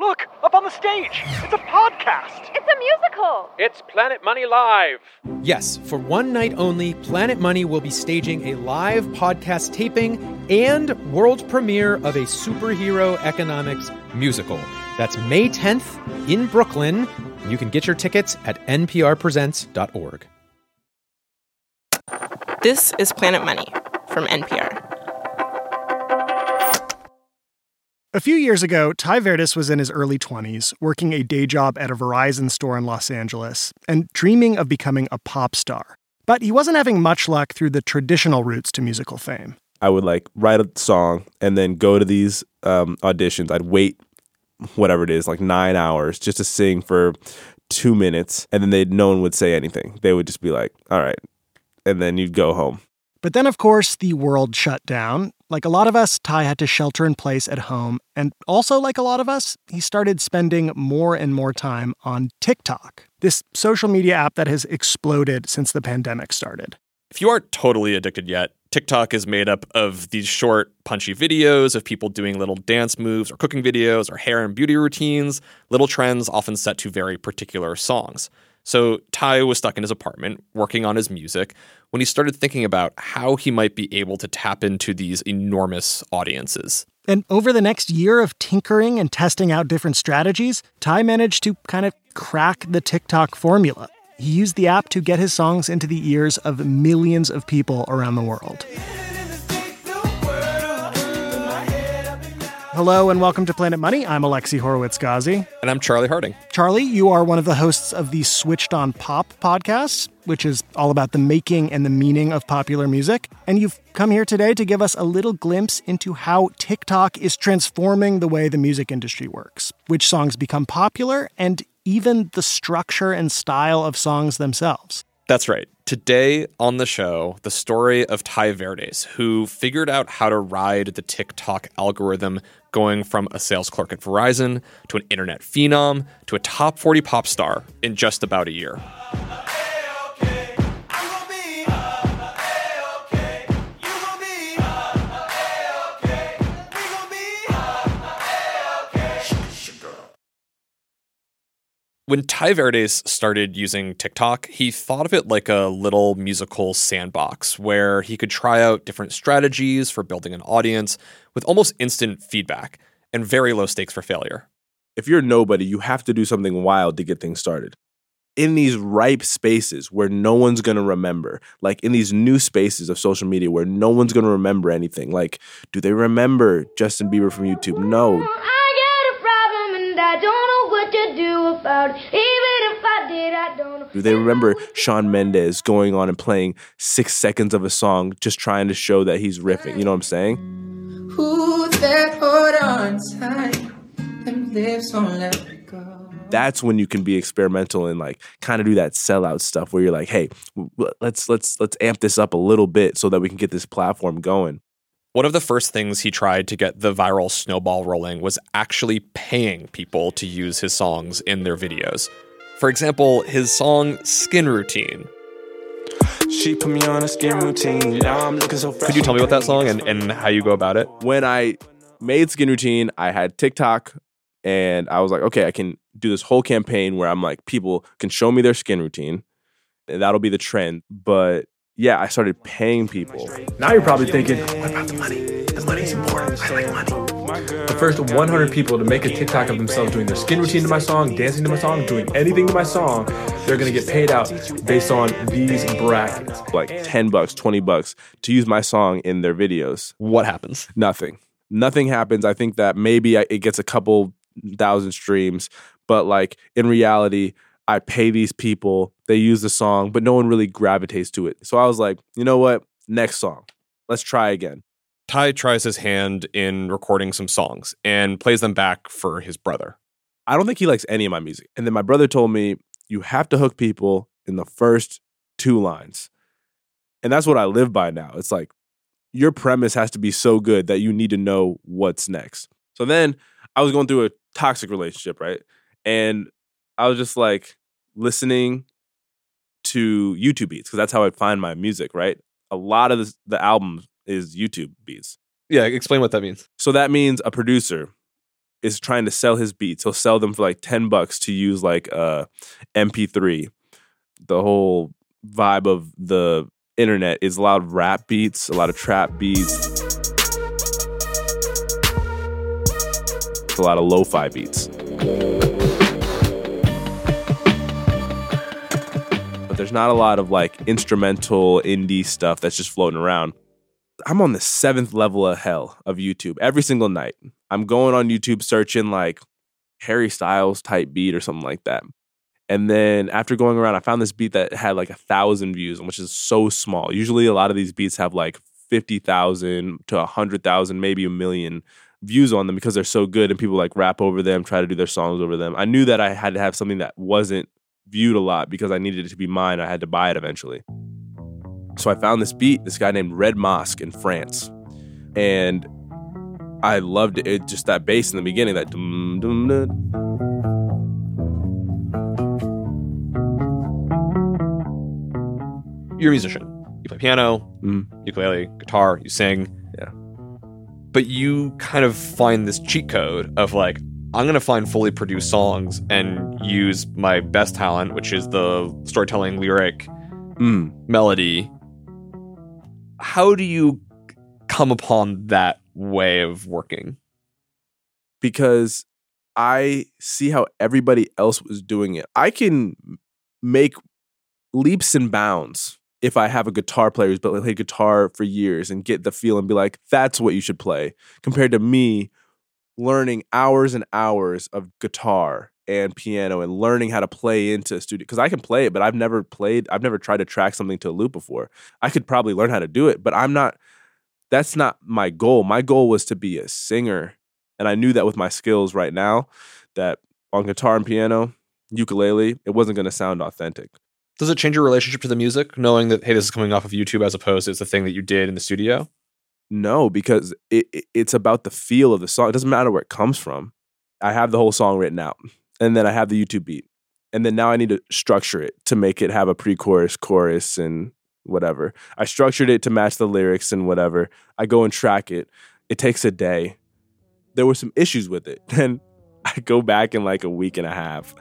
Look, up on the stage! It's a podcast! It's a musical! It's Planet Money Live! Yes, for one night only, Planet Money will be staging a live podcast taping and world premiere of a superhero economics musical. That's May 10th in Brooklyn. You can get your tickets at nprpresents.org. This is Planet Money from NPR. A few years ago, Tai Verdes was in his early 20s, working a day job at a Verizon store in Los Angeles, and dreaming of becoming a pop star. But he wasn't having much luck through the traditional routes to musical fame. I would like write a song and then go to these um, auditions. I'd wait, whatever it is, like nine hours just to sing for two minutes, and then they'd no one would say anything. They would just be like, "All right," and then you'd go home. But then, of course, the world shut down. Like a lot of us, Tai had to shelter in place at home. And also, like a lot of us, he started spending more and more time on TikTok, this social media app that has exploded since the pandemic started. If you aren't totally addicted yet, TikTok is made up of these short, punchy videos of people doing little dance moves or cooking videos or hair and beauty routines, little trends often set to very particular songs. So Tai was stuck in his apartment working on his music when he started thinking about how he might be able to tap into these enormous audiences. And over the next year of tinkering and testing out different strategies, Tai managed to kind of crack the TikTok formula. He used the app to get his songs into the ears of millions of people around the world. Hello and welcome to Planet Money. I'm Alexi Horowitz Ghazi. And I'm Charlie Harding. Charlie, you are one of the hosts of the Switched on Pop podcast, which is all about the making and the meaning of popular music. And you've come here today to give us a little glimpse into how TikTok is transforming the way the music industry works, which songs become popular, and even the structure and style of songs themselves. That's right. Today on the show, the story of Tai Verdes, who figured out how to ride the TikTok algorithm, going from a sales clerk at Verizon to an internet phenom to a top 40 pop star in just about a year. When Tai Verdes started using TikTok, he thought of it like a little musical sandbox where he could try out different strategies for building an audience with almost instant feedback and very low stakes for failure. If you're nobody, you have to do something wild to get things started. In these ripe spaces where no one's gonna remember, like in these new spaces of social media where no one's gonna remember anything, like, do they remember Justin Bieber from YouTube? No. Oh, Do they remember Shawn Mendes going on and playing six seconds of a song just trying to show that he's riffing? You know what I'm saying? Who's that hold on tight? Them lips won't let go. That's when you can be experimental and like kind of do that sellout stuff where you're like, hey, let's let's let's amp this up a little bit so that we can get this platform going. One of the first things he tried to get the viral snowball rolling was actually paying people to use his songs in their videos. For example, his song Skin Routine. She put me on a skin routine. Now I'm looking so fresh. Could you tell me about that song and, and how you go about it? When I made Skin Routine, I had TikTok and I was like, okay, I can do this whole campaign where I'm like, people can show me their skin routine. And that'll be the trend. But yeah, I started paying people. Now you're probably thinking, what about the money? The money's important. I like money. The first 100 people to make a TikTok of themselves doing their skin routine to my song, dancing to my song, doing anything to my song, they're gonna get paid out based on these brackets. Like 10 bucks, 20 bucks to use my song in their videos. What happens? Nothing. Nothing happens. I think that maybe it gets a couple thousand streams, but like in reality, I pay these people, they use the song, but no one really gravitates to it. So I was like, you know what? Next song. Let's try again. Tai tries his hand in recording some songs and plays them back for his brother. I don't think he likes any of my music. And then my brother told me, you have to hook people in the first two lines. And that's what I live by now. It's like your premise has to be so good that you need to know what's next. So then I was going through a toxic relationship, right? And I was just like, listening to YouTube beats because that's how I find my music, right? A lot of this, the album is YouTube beats. Yeah, explain what that means. So that means a producer is trying to sell his beats. He'll sell them for like 10 bucks to use like uh, a MP3. The whole vibe of the internet is a lot of rap beats, a lot of trap beats. It's a lot of lo-fi beats. There's not a lot of like instrumental indie stuff that's just floating around. I'm on the seventh level of hell of YouTube every single night. I'm going on YouTube searching like Harry Styles type beat or something like that. And then after going around, I found this beat that had like a thousand views, which is so small. Usually, a lot of these beats have like 50,000 to 100,000, maybe a million views on them because they're so good and people like rap over them, try to do their songs over them. I knew that I had to have something that wasn't viewed a lot because I needed it to be mine. I had to buy it eventually. So I found this beat, this guy named Red Mosque in France. And I loved it. it just that bass in the beginning, that dum dum dum. You're a musician. You play piano, Mm. ukulele, guitar, you sing. Yeah. But you kind of find this cheat code of like, I'm going to find fully produced songs and use my best talent, which is the storytelling, lyric, Mm. melody. How do you come upon that way of working? because I see how everybody else was doing it. I can make leaps and bounds if I have a guitar player who's played guitar for years and get the feel and be like, that's what you should play, compared to me learning hours and hours of guitar and piano and learning how to play into a studio. Because I can play it, but I've never played, I've never tried to track something to a loop before. I could probably learn how to do it, but I'm not, that's not my goal. My goal was to be a singer and I knew that with my skills right now, that on guitar and piano, ukulele, it wasn't going to sound authentic. Does it change your relationship to the music, knowing that, hey, this is coming off of YouTube as opposed to it's the thing that you did in the studio? No, because it, it, it's about the feel of the song. It doesn't matter where it comes from. I have the whole song written out, and then I have the YouTube beat, and then now I need to structure it to make it have a pre-chorus, chorus, and whatever. I structured it to match the lyrics and whatever. I go and track it. It takes a day. There were some issues with it. Then I go back in like a week and a half,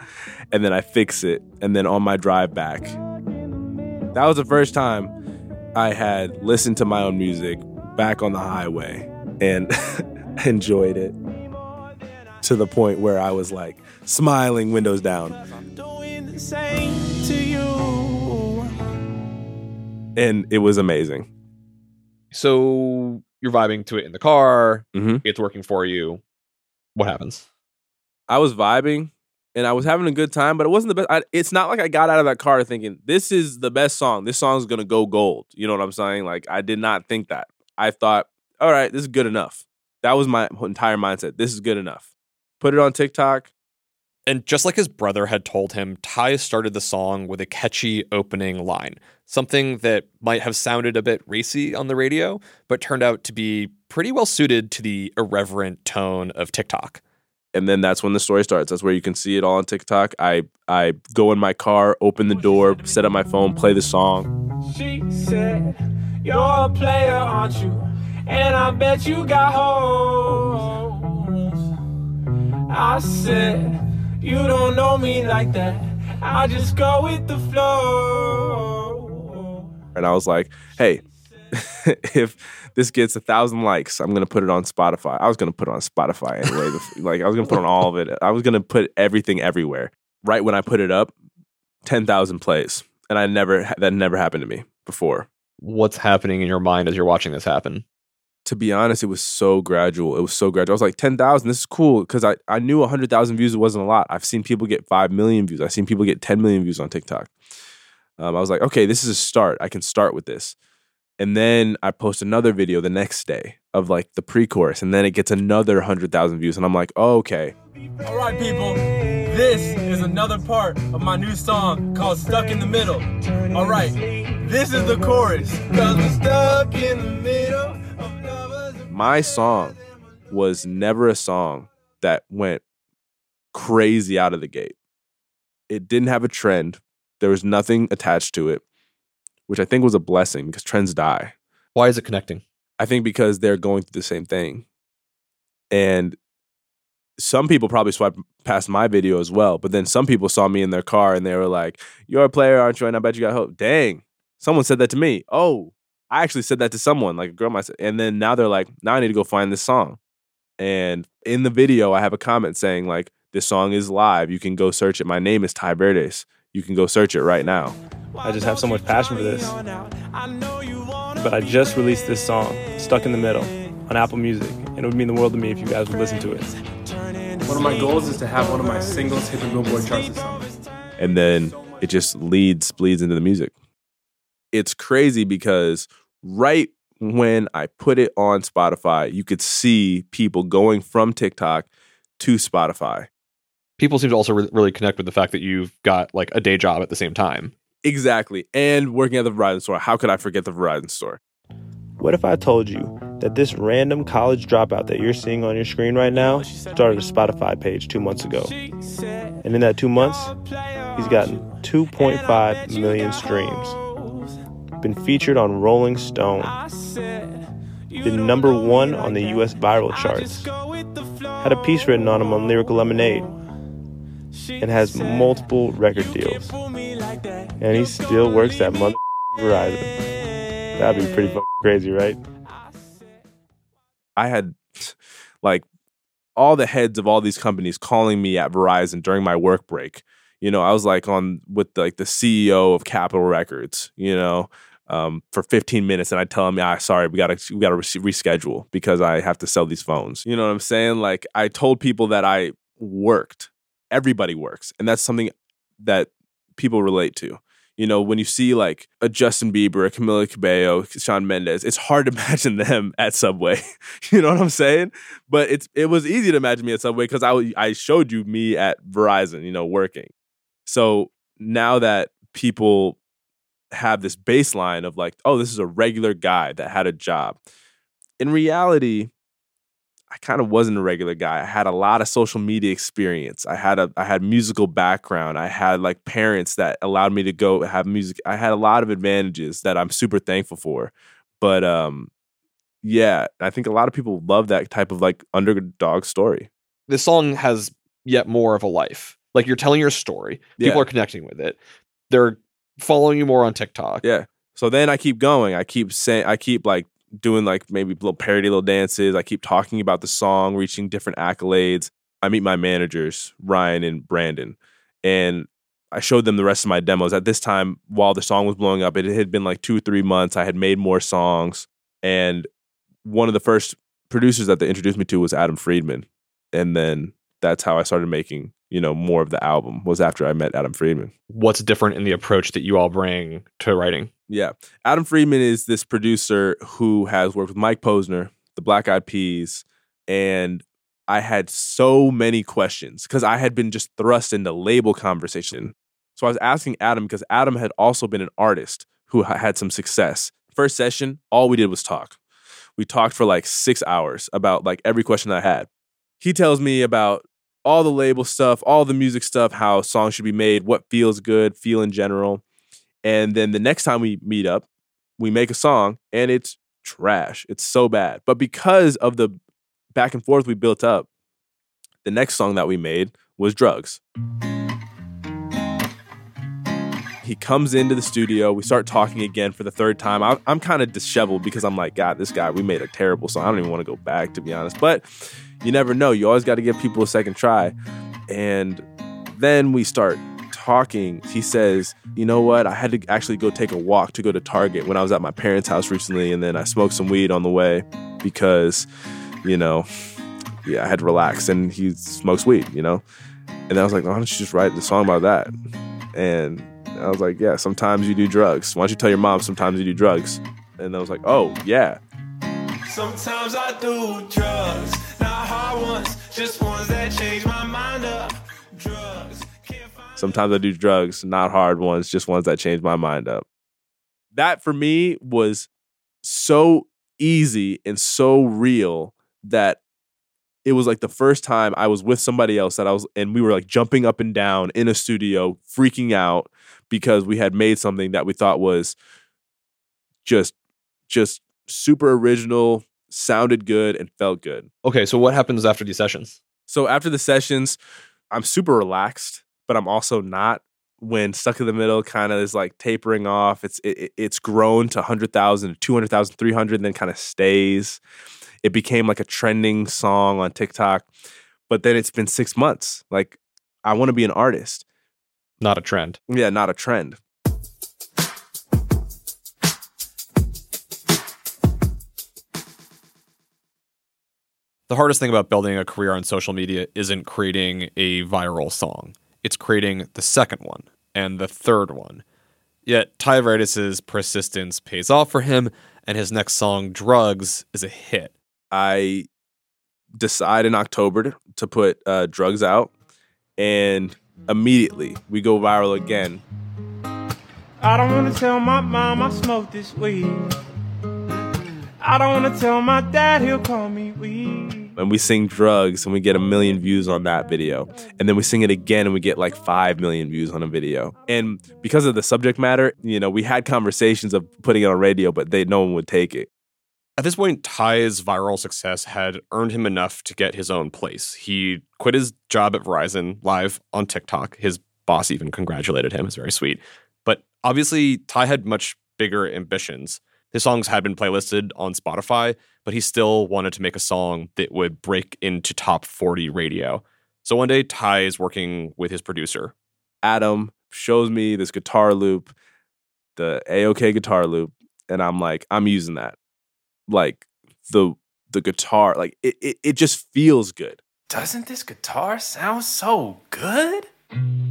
and then I fix it. And then on my drive back, that was the first time I had listened to my own music back on the highway and enjoyed it to the point where I was like smiling, windows down. And it was amazing. So you're vibing to it in the car, Mhm. it's working for you. What happens? I was vibing and I was having a good time, but it wasn't the best. I, it's not like I got out of that car thinking, this is the best song. This song's going to go gold. You know what I'm saying? Like, I did not think that. I thought, all right, this is good enough. That was my entire mindset. This is good enough. Put it on TikTok. And just like his brother had told him, Tai started the song with a catchy opening line, something that might have sounded a bit racy on the radio, but turned out to be pretty well suited to the irreverent tone of TikTok. And then that's when the story starts. That's where you can see it all on TikTok. I, I go in my car, open the door, set up my phone, play the song. She said, You're a player, aren't you? And I bet you got hoes. I said, You don't know me like that. I just go with the flow. And I was like, hey, if this gets a thousand likes, I'm gonna put it on Spotify. I was gonna put it on Spotify anyway. Like I was gonna put on all of it. I was gonna put everything everywhere. Right when I put it up, ten thousand plays, and I never that never happened to me before. What's happening in your mind as you're watching this happen? To be honest, it was so gradual. It was so gradual. I was like, 10,000, this is cool. Because I, I knew 100,000 views wasn't a lot. I've seen people get 5 million views. I've seen people get 10 million views on TikTok. Um, I was like, okay, this is a start. I can start with this. And then I post another video the next day of like the pre chorus. And then it gets another 100,000 views. And I'm like, oh, okay. All right, people. This is another part of my new song called Stuck in the Middle. All right, this is the chorus. Cause we're stuck in the middle of lovers. My song was never a song that went crazy out of the gate. It didn't have a trend. There was nothing attached to it, which I think was a blessing because trends die. Why is it connecting? I think because they're going through the same thing. And some people probably swiped past my video as well. But then some people saw me in their car and they were like, "You're a player, aren't you?" And I bet you got hope. Dang, someone said that to me. Oh, I actually said that to someone, like a girl might say. And then now they're like, "Now I need to go find this song." And in the video, I have a comment saying like, "This song is live. You can go search it. My name is Tai Verdes. You can go search it right now." I just have so much passion for this. But I just released this song, Stuck in the Middle, on Apple Music, and it would mean the world to me if you guys would listen to it. One of my goals is to have one of my singles hit the Billboard charts and then it just leads bleeds into the music. It's crazy because right when I put it on Spotify, you could see people going from TikTok to Spotify. People seem to also re- really connect with the fact that you've got like a day job at the same time. Exactly. And working at the Verizon store. How could I forget the Verizon store? What if I told you that this random college dropout that you're seeing on your screen right now started a Spotify page two months ago? And in that two months, he's gotten 2.5 million streams. Been featured on Rolling Stone. Been number one on the US viral charts. Had a piece written on him on Lyrical Lemonade. And has multiple record deals. And he still works at mother Verizon. That'd be pretty fucking crazy, right? I had like all the heads of all these companies calling me at Verizon during my work break. You know, I was like on with like the CEO of Capitol Records, you know, um, for 15 minutes, and I tell him, "Yeah, sorry, we gotta we gotta reschedule because I have to sell these phones." You know what I'm saying? Like I told people that I worked. Everybody works, and that's something that people relate to. You know, when you see like a Justin Bieber, a Camila Cabello, Shawn Mendes, it's hard to imagine them at Subway. you know what I'm saying? But it's it was easy to imagine me at Subway because I I showed you me at Verizon, you know, working. So now that people have this baseline of like, oh, this is a regular guy that had a job. In reality, I kind of wasn't a regular guy. I had a lot of social media experience. I had a I had musical background. I had like parents that allowed me to go have music. I had a lot of advantages that I'm super thankful for. But um yeah, I think a lot of people love that type of like underdog story. This song has yet more of a life. Like you're telling your story. People Yeah. are connecting with it. They're following you more on TikTok. Yeah. So then I keep going. I keep saying I keep like doing like maybe little parody little dances. I keep talking about the song, reaching different accolades. I meet my managers, Ryan and Brandon, and I showed them the rest of my demos. At this time, while the song was blowing up, it had been like two three months. I had made more songs, and one of the first producers that they introduced me to was Adam Friedman, and then that's how I started making you know more of the album. Was after I met Adam Friedman. What's different in the approach that you all bring to writing? Yeah. Adam Friedman is this producer who has worked with Mike Posner, the Black Eyed Peas, and I had so many questions because I had been just thrust into label conversation. So I was asking Adam because Adam had also been an artist who had some success. First session, all we did was talk. We talked for like six hours about like every question I had. He tells me about all the label stuff, all the music stuff, how songs should be made, what feels good, feel in general. And then the next time we meet up, we make a song and it's trash. It's so bad. But because of the back and forth we built up, the next song that we made was Drugs. He comes into the studio. We start talking again for the third time. I, I'm kind of disheveled because I'm like, God, this guy, we made a terrible song. I don't even want to go back, to be honest. But you never know. You always got to give people a second try. And then we start talking. He says, You know what? I had to actually go take a walk to go to Target when I was at my parents' house recently. And then I smoked some weed on the way because, you know, yeah, I had to relax. And he smokes weed, you know? And I was like, Why don't you just write the song about that? And I was like, Yeah, sometimes you do drugs. Why don't you tell your mom sometimes you do drugs? And I was like, Oh, yeah. Sometimes I do drugs, not hard ones, just ones that change my mind up. Drugs. Can't find Sometimes I do drugs, not hard ones, just ones that change my mind up. That for me was so easy and so real that it was like the first time I was with somebody else that I was, and we were like jumping up and down in a studio, freaking out because we had made something that we thought was just, just super original, sounded good, and felt good. Okay, so what happens after these sessions? So after the sessions, I'm super relaxed, but I'm also not. When stuck in the middle kind of is like tapering off, it's it, it's grown to 100,000, 200,000, 300, and then kind of stays. It became like a trending song on TikTok, but then it's been six months. Like I want to be an artist. Not a trend. Yeah, not a trend. The hardest thing about building a career on social media isn't creating a viral song. It's creating the second one and the third one. Yet Tai Verdes' persistence pays off for him, and his next song, Drugs, is a hit. I decide in October to, put uh, drugs out, and immediately we go viral again. I don't wanna tell my mom I smoked this weed. I don't wanna tell my dad he'll call me weed. And we sing drugs and we get a million views on that video. And then we sing it again and we get like 5 million views on a video. And because of the subject matter, you know, we had conversations of putting it on radio, but they no one would take it. At this point, Tai's viral success had earned him enough to get his own place. He quit his job at Verizon live on TikTok. His boss even congratulated him. It's very sweet. But obviously, Tai had much bigger ambitions. His songs had been playlisted on Spotify, but he still wanted to make a song that would break into top 40 radio. So one day, Tai is working with his producer. Adam shows me this guitar loop, the AOK guitar loop, and I'm like, I'm using that. Like the the guitar, like it, it, it just feels good. Doesn't this guitar sound so good? Mm-hmm.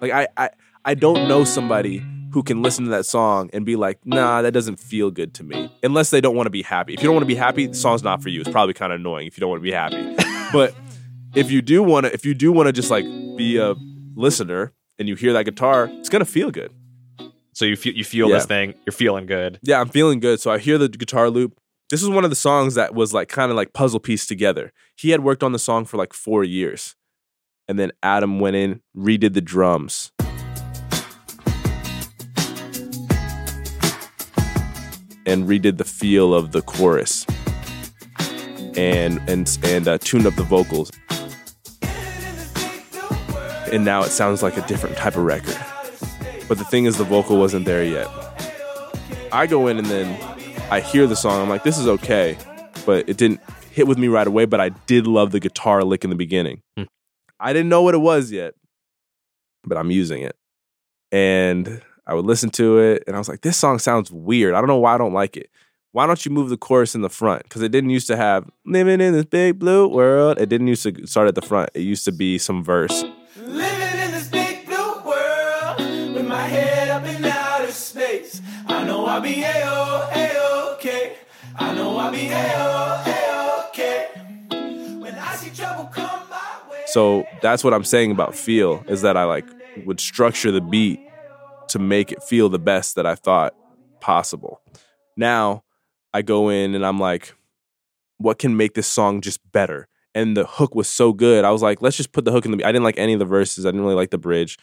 Like I, I I don't know somebody who can listen to that song and be like, nah, that doesn't feel good to me. Unless they don't want to be happy. If you don't want to be happy, the song's not for you. It's probably kind of annoying if you don't want to be happy. but if you do want to, if you do want to just like be a listener and you hear that guitar, it's gonna feel good. So you feel you feel Yeah. this thing, you're feeling good. Yeah, I'm feeling good. So I hear the guitar loop. This is one of the songs that was like kind of like puzzle piece together. He had worked on the song for like four years. And then Adam went in, redid the drums. And redid the feel of the chorus. And and and uh, tuned up the vocals. And now it sounds like a different type of record. But the thing is the vocal wasn't there yet. I go in and then I hear the song. I'm like, this is okay, but it didn't hit with me right away. But I did love the guitar lick in the beginning. Hmm. I didn't know what it was yet, but I'm using it. And I would listen to it and I was like, this song sounds weird. I don't know why I don't like it. Why don't you move the chorus in the front? Because it didn't used to have living in this big blue world. It didn't used to start at the front. It used to be some verse. Living in this big blue world with my head up in outer space. I know I'll be know I'll be. When I see trouble come my way. So that's what I'm saying about feel is that I like would structure the beat to make it feel the best that I thought possible. Now I go in and I'm like, what can make this song just better? And the hook was so good. I was like, let's just put the hook in the. I didn't like any of the verses. I didn't really like the bridge.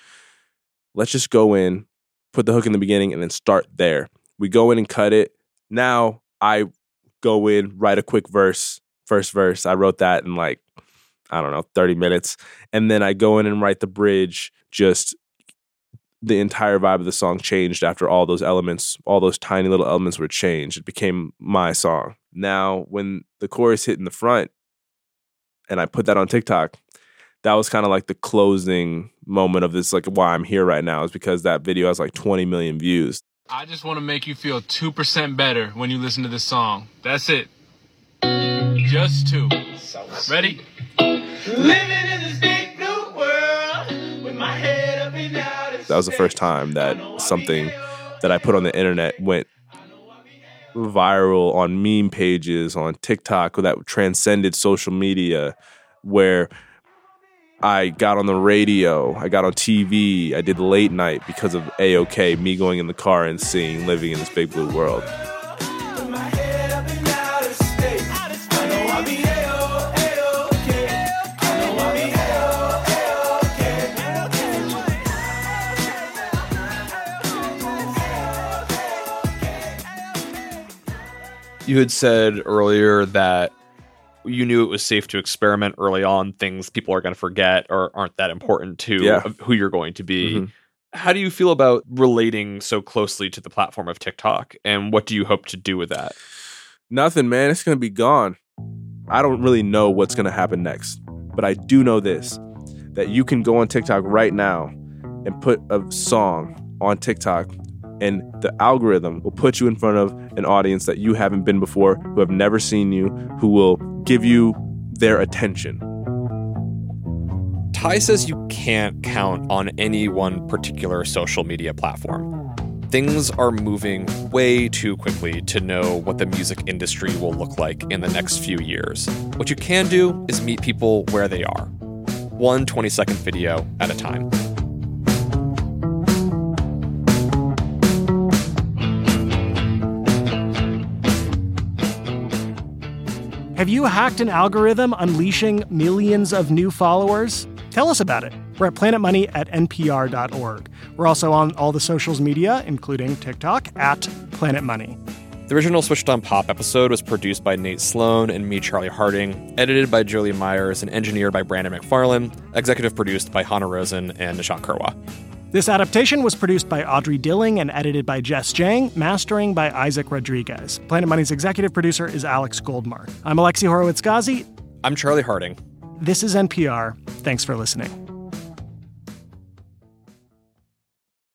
Let's just go in, put the hook in the beginning, and then start there. We go in and cut it. Now I go in, write a quick verse, first verse. I wrote that in like I don't know, 30 minutes. And then I go in and write the bridge. Just the entire vibe of the song changed after all those elements, all those tiny little elements were changed. It became my song. Now, when the chorus hit in the front and I put that on TikTok, that was kind of like the closing moment of this, like why I'm here right now is because that video has like 20 million views. I just want to make you feel 2% better when you listen to this song. That's it. Just two. Ready? Living in this big blue world with my head up in outer That was the first time that something that I put on the internet went viral on meme pages, on TikTok, that transcended social media, where I got on the radio, I got on TV, I did late night because of AOK, me going in the car and seeing Living in This Big Blue World. You had said earlier that you knew it was safe to experiment early on things people are going to forget or aren't that important to Yeah. who you're going to be. Mhm. How do you feel about relating so closely to the platform of TikTok and what do you hope to do with that? Nothing, man. It's gonna be gone. I don't really know what's gonna happen next, but I do know this: that you can go on TikTok right now and put a song on TikTok, and the algorithm will put you in front of an audience that you haven't been before, who have never seen you, who will give you their attention. Tai says you can't count on any one particular social media platform. Things are moving way too quickly to know what the music industry will look like in the next few years. What you can do is meet people where they are, one 20 second video at a time. Have you hacked an algorithm unleashing millions of new followers? Tell us about it. We're at planetmoney at npr.org. We're also on all the socials media, including TikTok, at Planet Money. The original Switched On Pop episode was produced by Nate Sloan and me, Charlie Harding, edited by Jolie Myers, and engineered by Brandon McFarlane, executive produced by Hannah Rosen and Nishat Kurwa. This adaptation was produced by Audrey Dilling and edited by Jess Jiang, mastering by Isaac Rodriguez. Planet Money's executive producer is Alex Goldmark. I'm Alexi Horowitz Ghazi. I'm Charlie Harding. This is NPR. Thanks for listening.